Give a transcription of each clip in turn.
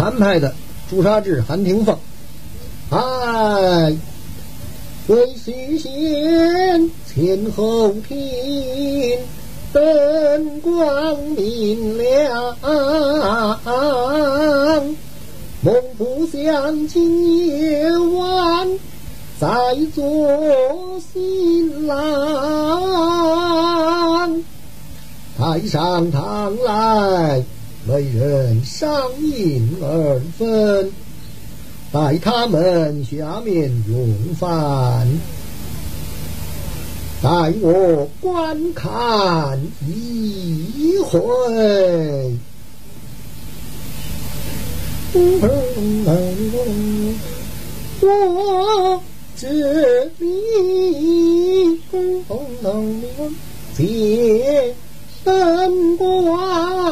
参派的朱砂痣韩廷凤，哎，为许仙前后庭，灯光明亮，梦不相今夜晚再做新郎，台上堂来。为人赏银二分，待他们下面用饭，待我观看一回。我这里见灯光。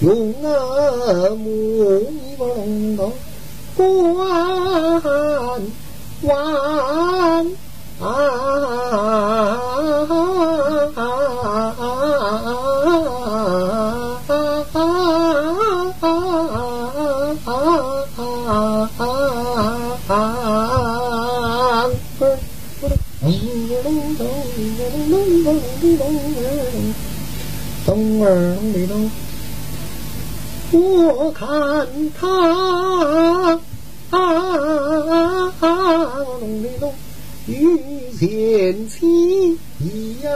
用啊木龙头观望啊。咚儿咚里咚，我看他啊咚里咚，与前妻一样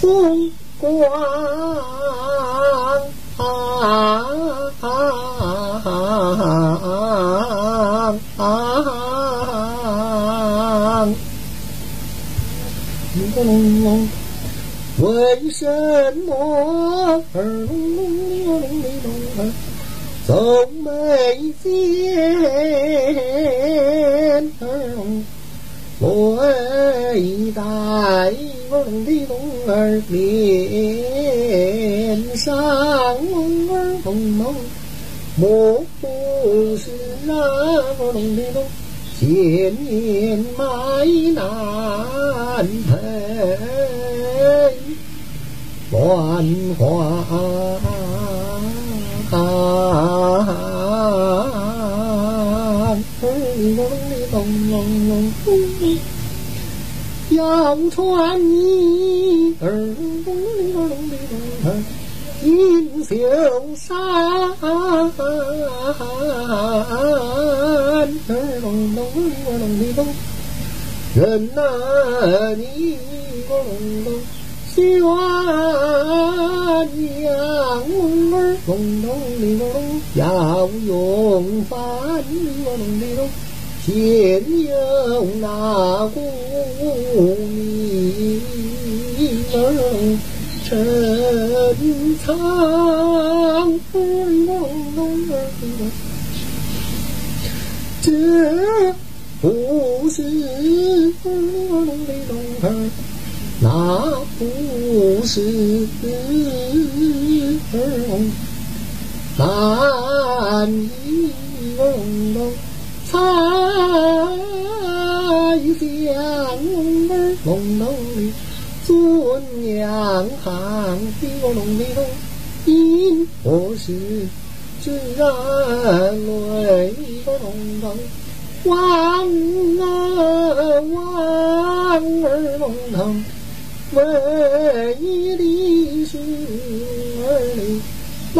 风光啊。为什么儿隆隆隆隆隆走眉间儿隆，为待我隆的隆儿脸上隆儿隆隆，莫不是那我隆的隆。千年埋难配，万花要穿你儿锦绣衫，儿隆隆儿隆哩隆，人呐你隆隆，宣扬儿隆隆哩隆，要用饭儿隆哩隆，先有那个米儿。深藏风浓，这不是龙的龙那不是龙，难以龙龙才像龙龙的。尊娘行，比我龙的龙，因何事自然泪不龙腾？望儿望儿龙腾，为的是儿女那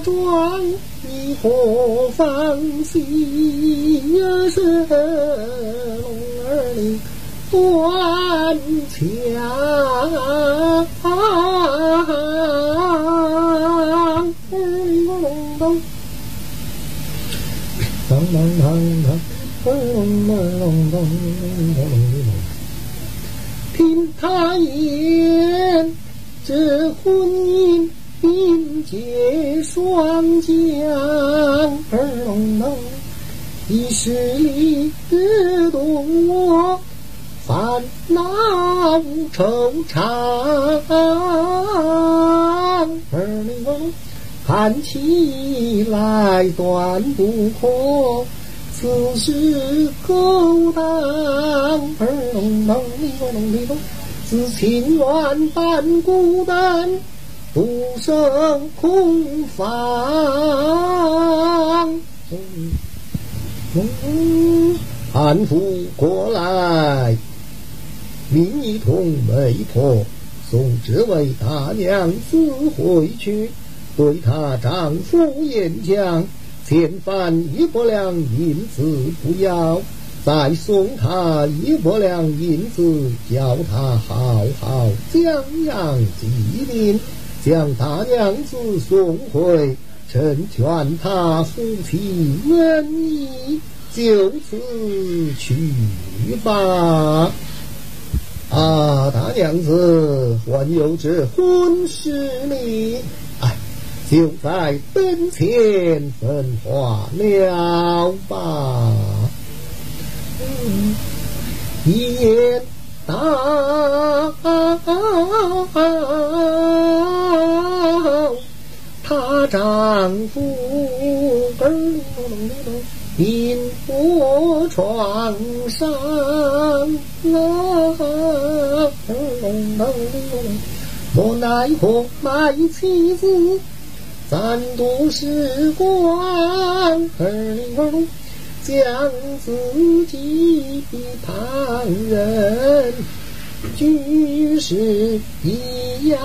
桩你何方喜呀？是龙儿哩。断墙，咚咚当当当当，咚咚咚咚咚并结双江，咚咚，一时里动我。烦恼惆怅，儿女看起来断不可，此时勾当儿隆隆哩隆哩隆，自情愿半孤单，独守空房。汉妇过来，另一同媒婆送这位大娘子回去，对她丈夫言讲。千番一百两银子不要，再送他一百两银子，叫他好好将养祭奠，将大娘子送回，成全他夫妻恩义，就此去吧。啊，大娘子还有这婚事呢。哎就在灯前分化了吧。一言道，丈夫儿病卧床上，莫奈何卖妻子。三度时光，儿女将自己的旁人举世一样，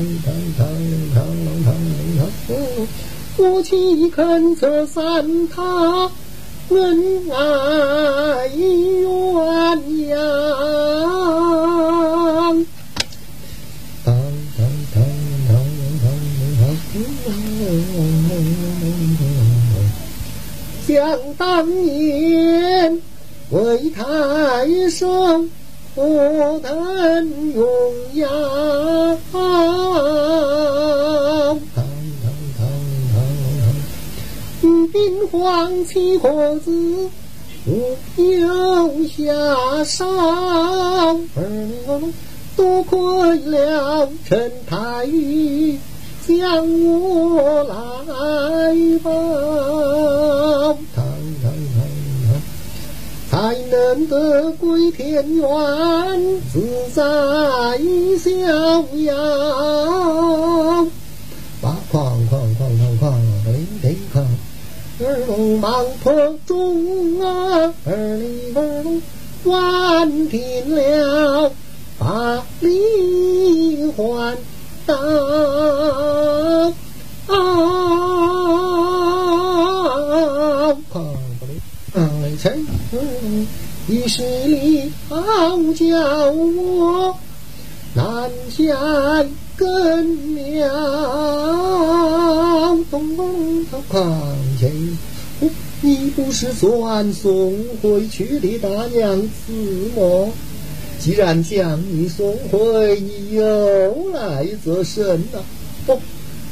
当当当当当当，夫妻肯测三他恩爱鸳鸯。想当年为太守何等荣耀，与兵黄旗何子无有下少，多亏了陈太医。将我来报，堂堂堂堂，才能得归田园，自在逍遥。把哐哐哐哐哐，铃铃哐，儿龙忙坡中啊，二里二龙完定了，把梨还。当一时里好叫我难下根苗。咚咚咚，况且你不是算送回去的大娘子么？既然将你送回，你又来做甚呢？哦，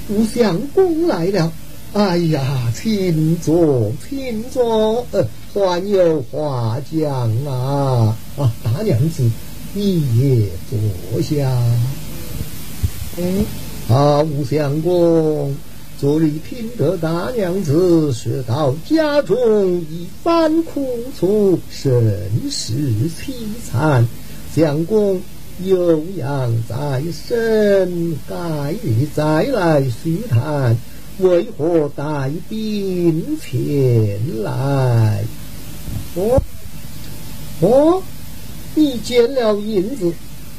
吴相公来了。哎呀，请坐，请坐。呃，还有话讲啊！啊，大娘子，你也坐下。嗯，啊，吴相公，昨日听得大娘子说到家中一番苦楚，甚是凄惨。相公有恙在身，改日再来叙谈。为何带兵前来？哦哦，你捡了银子，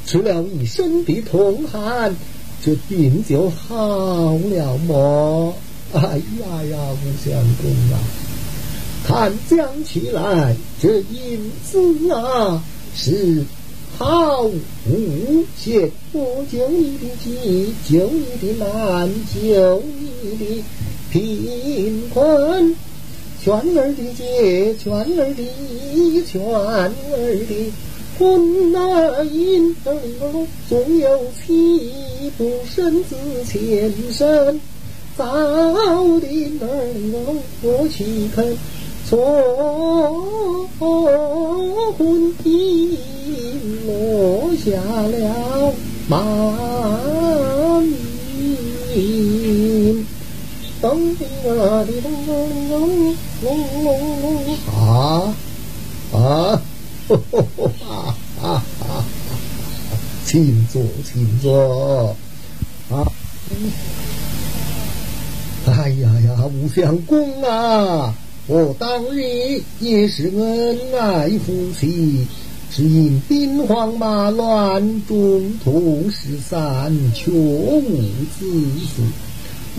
吃了一身的痛汗，这病就好了么？哎呀呀，吴相公啊，看讲起来，这银子啊是。好无限，我救你的急，救你的难，救你的贫困，劝儿的结，劝儿的义，劝儿的婚儿姻儿，总有妻不生子前生，早的儿我岂肯错婚姻？落下了骂名，咚滴啊滴咚咚咚咚咚咚啊啊！啊啊啊！请坐，请坐。啊！哎呀呀，吴相公啊，我当日也是恩爱夫妻，只因兵荒马乱，中途失散，却无子嗣。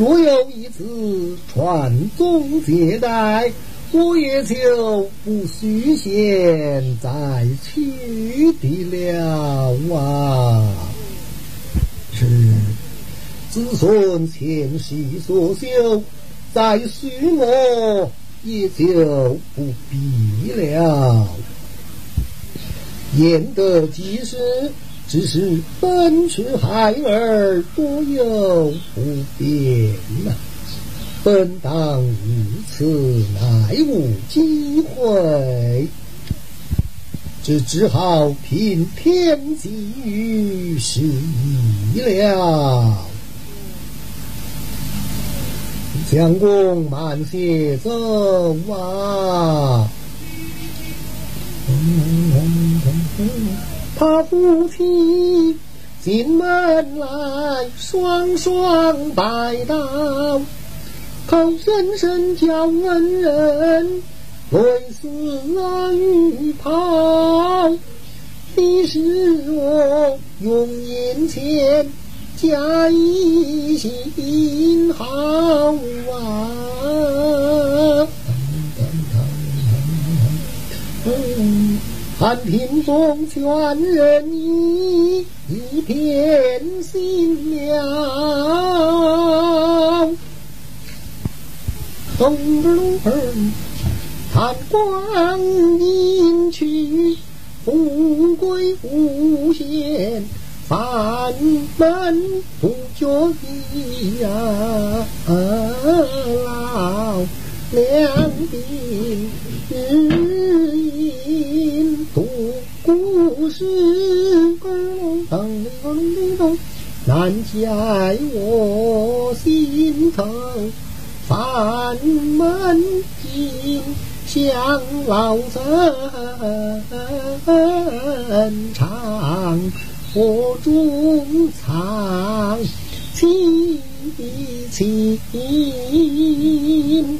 若有一次传宗接代。我也就不须现在取的了啊！是子孙前世所修，再许我也就不必了。言得及时，只是本是孩儿多有不便呐。本当如此，乃无机会，只只好凭天机遇事宜了。相公慢些走啊！他夫妻进门来，双双拜倒。好先生叫恩人，为死玉袍。你是我用银钱加一新好啊！汉庭中全人意，一片心了。咚咚咚，看光阴去，富贵无限，烦闷不觉意呀。老两鬓故事，咚咚咚咚，难解我心头。烦闷尽，向老僧唱，火中藏凄清。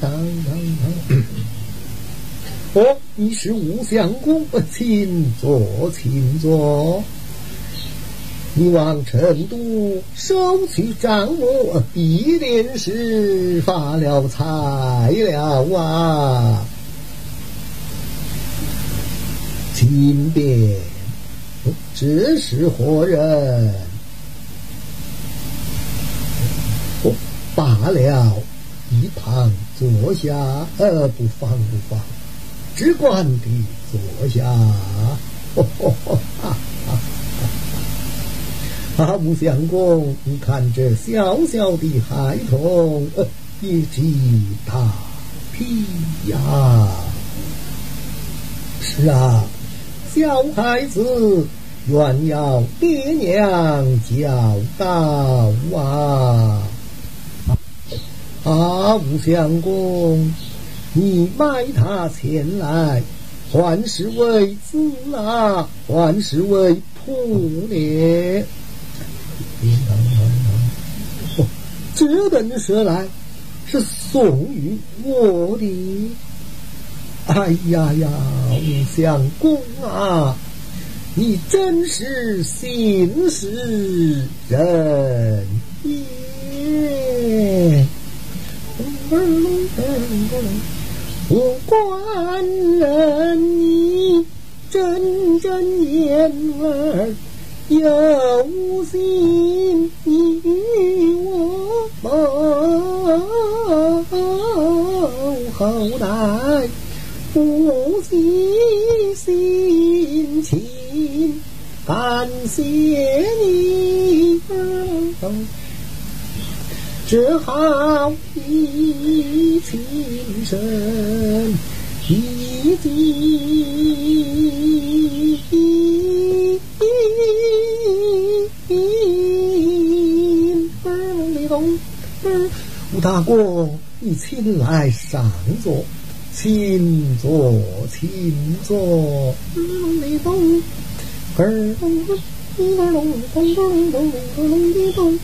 当当当！哦，你是吴相公，请坐，请坐。你往成都收取账目，必定是发了财了啊！金匾，这是何人？哦，罢了，一旁坐下，呃，不妨不妨，只管的坐下。哈哈哈哈。啊，吴相公，你看这小小的孩童，一起打屁呀！是啊，小孩子原要爹娘教导啊！啊，吴相公，你买他前来，还是为子啊，还是为仆呢？这本书来是送与我的。哎呀呀，吴相公啊，你真是心识人也。官人，你真真言儿。有心与我谋后代，不惜心情，感谢你，只好提亲生一计。大哥，你请来。上座，请坐，请坐。咚咚咚，咚咚咚，咚咚咚，咚咚咚，咚咚咚，退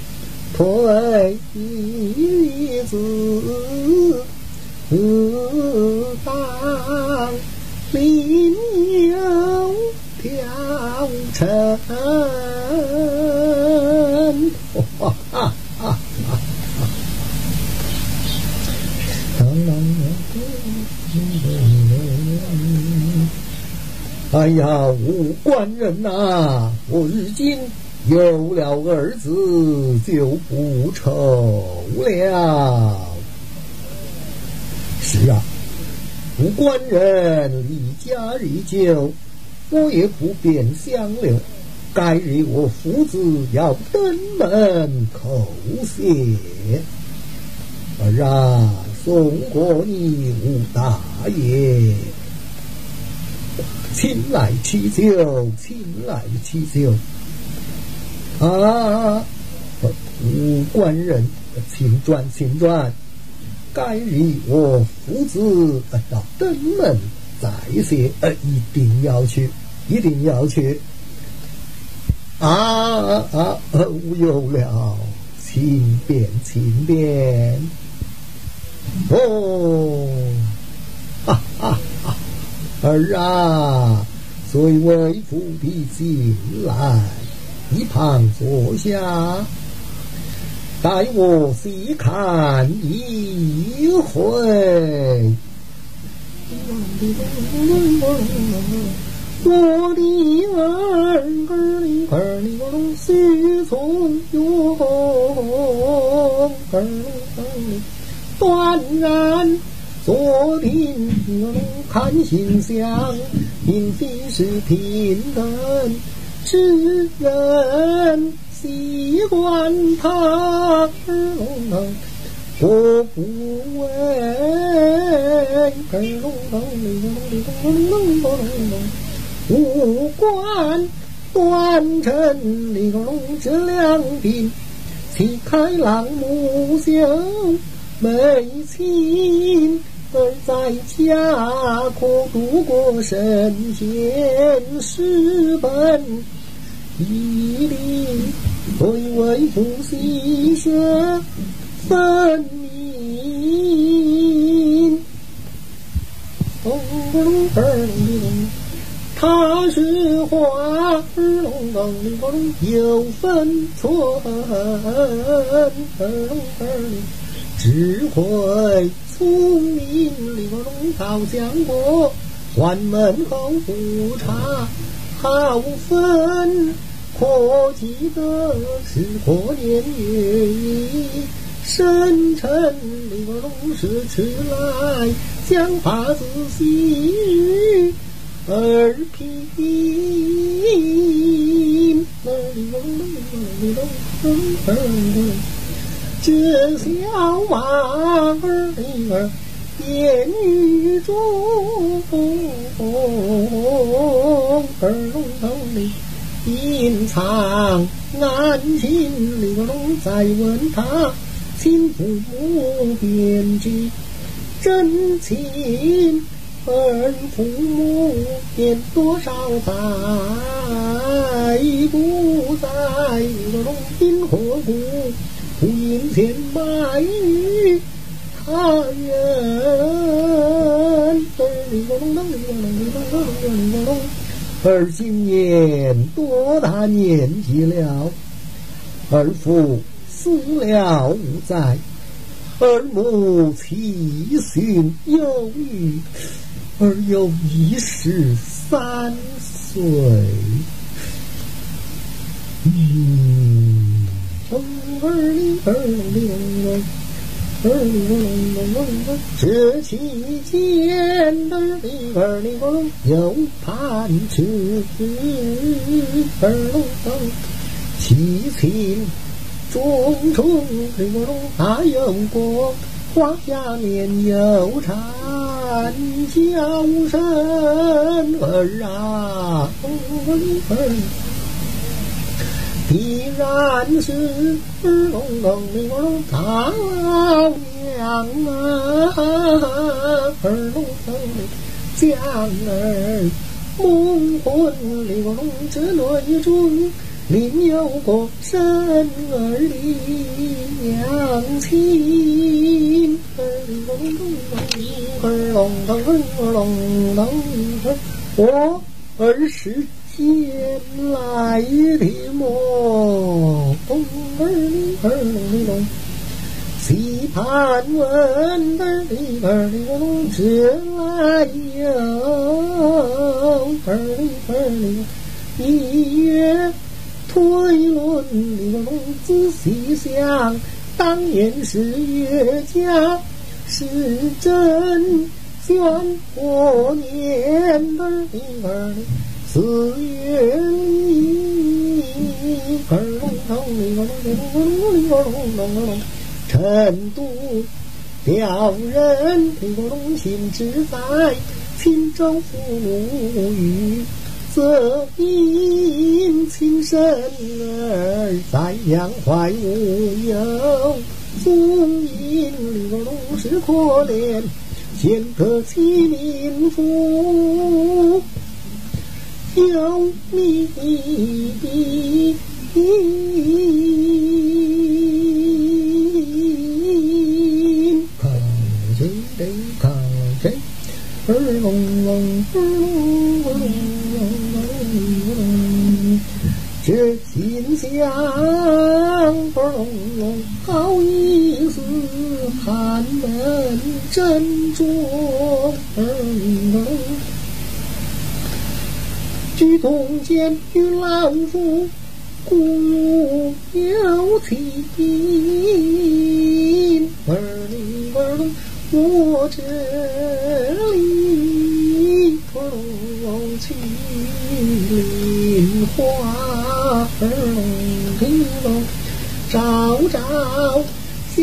退一子，当领有条成。哈哈哈！哎呀，武官人呐，我如今有了儿子就不愁了。是啊，武官人离家已久，我也不便相留。该日我父子要登门叩谢，儿啊，送过你吴大爷，请来吃酒，请来吃酒。啊，武官人，请转，请转。该日我父子要登门再谢，呃，一定要去，一定要去。啊啊！无有了，请便，请便。哦，哈哈哈！儿啊，随为父弟进来，一旁坐下，待我细看一回。我的儿儿哩儿哩个隆须从容，儿哩断然坐定个隆看形象，并非是平等世人，习惯他我不为。五官端正，玲珑这两鬓，气开朗目秀眉清，而在家可度过神仙事本，一定会为父牺牲分明。他是花儿龙当里个龙有分寸，儿龙儿智慧聪明里个龙好将过，关门后不差好分，可记得是过年月，生辰里个龙是迟来将发子喜。儿平，这小马儿儿言语中，儿龙头里隐藏安心里个龙再问他，亲父母便知真情。儿父母念多少载，不在个龙宾何故？不应千百与他人。儿今年多大年纪了？儿父死了五载，儿母七旬有余。儿有一十三岁，嗯，儿哩儿哩儿这期间儿哩儿哩儿有盼吃，儿哩儿七情重重儿哩大有过。花下面有产娇生儿啊，依然是儿隆咚哩个隆啊，儿隆咚里，将儿梦魂留着泪中，另有个生儿的娘亲，儿隆咚哩个儿咚，我儿时。天来的么？咚儿哩儿隆哩隆，细盘问儿哩儿哩隆，这来有儿哩儿哩一月。推论里个龙仔细想，当年是岳家是真选过年儿的儿子曰：“礼，尔龙腾，尔龙腾，尔龙腾，尔龙腾，尔龙。成都两人同心之在，心中富裕，则阴，亲生儿在阳怀无忧。中阴，尔龙是可怜，见得其民富。”有你的看谁看谁耳聋聋耳聋聋聋聋聋却好一似寒真举铜剑与老夫共有情，儿儿我这里不隆起莲花。儿龙龙，朝朝相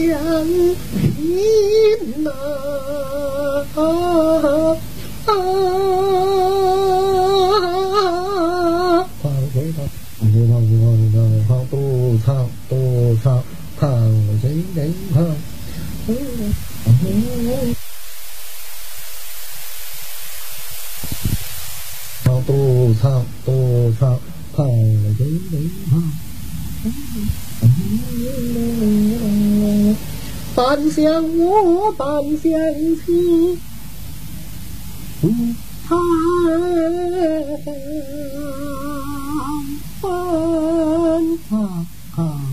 迎呐！啊啊！để để hơn sao tu sao tu sao thầy là để để hơn xiang ngô bàn xiang phi ừ. ha ha ha ha.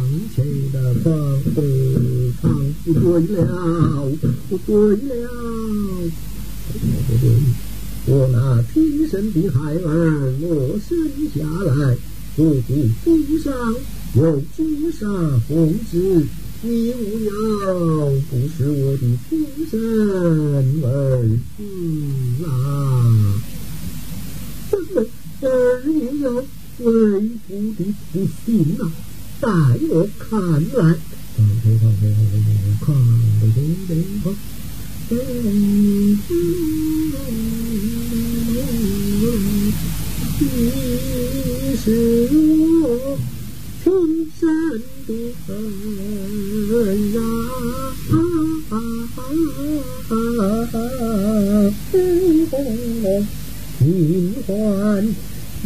唱不唱不对了不对了我那天生的孩儿我生下来我的心上有朱砂红痣你无恙不是我的亲生儿子啊儿女有泪不的不行呐大我看来看不破看不破悲看好喜也好你是我穷山恶水呀啊呼唤你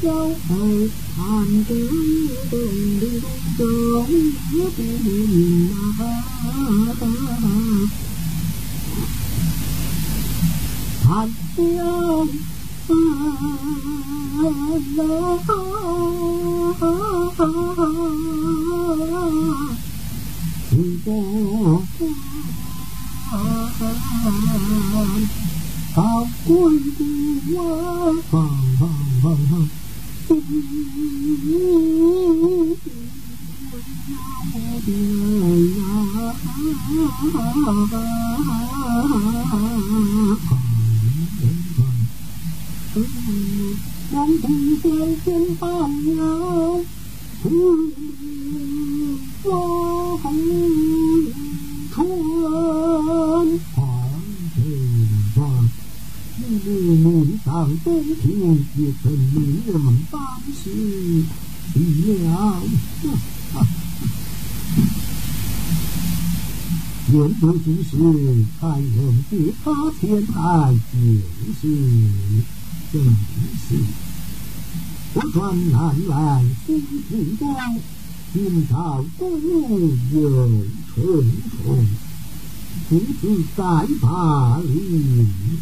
生。人共寒交后，寒冬冬里冬也不难。寒江啊，好归故啊！望君相见伴鸟，春春春。路上冬天也曾令人们担心了。愿得今时才能别他前来见信，真是我转南来西平光，今朝公务又重重。公子在巴黎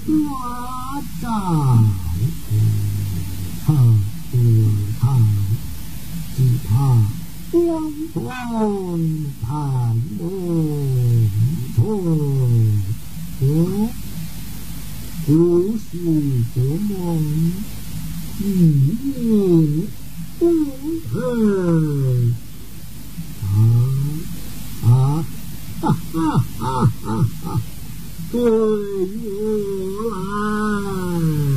花照，他不他只怕江东太浓重，我不是做梦，一念不疼啊啊！哈哈哈哈！对我来。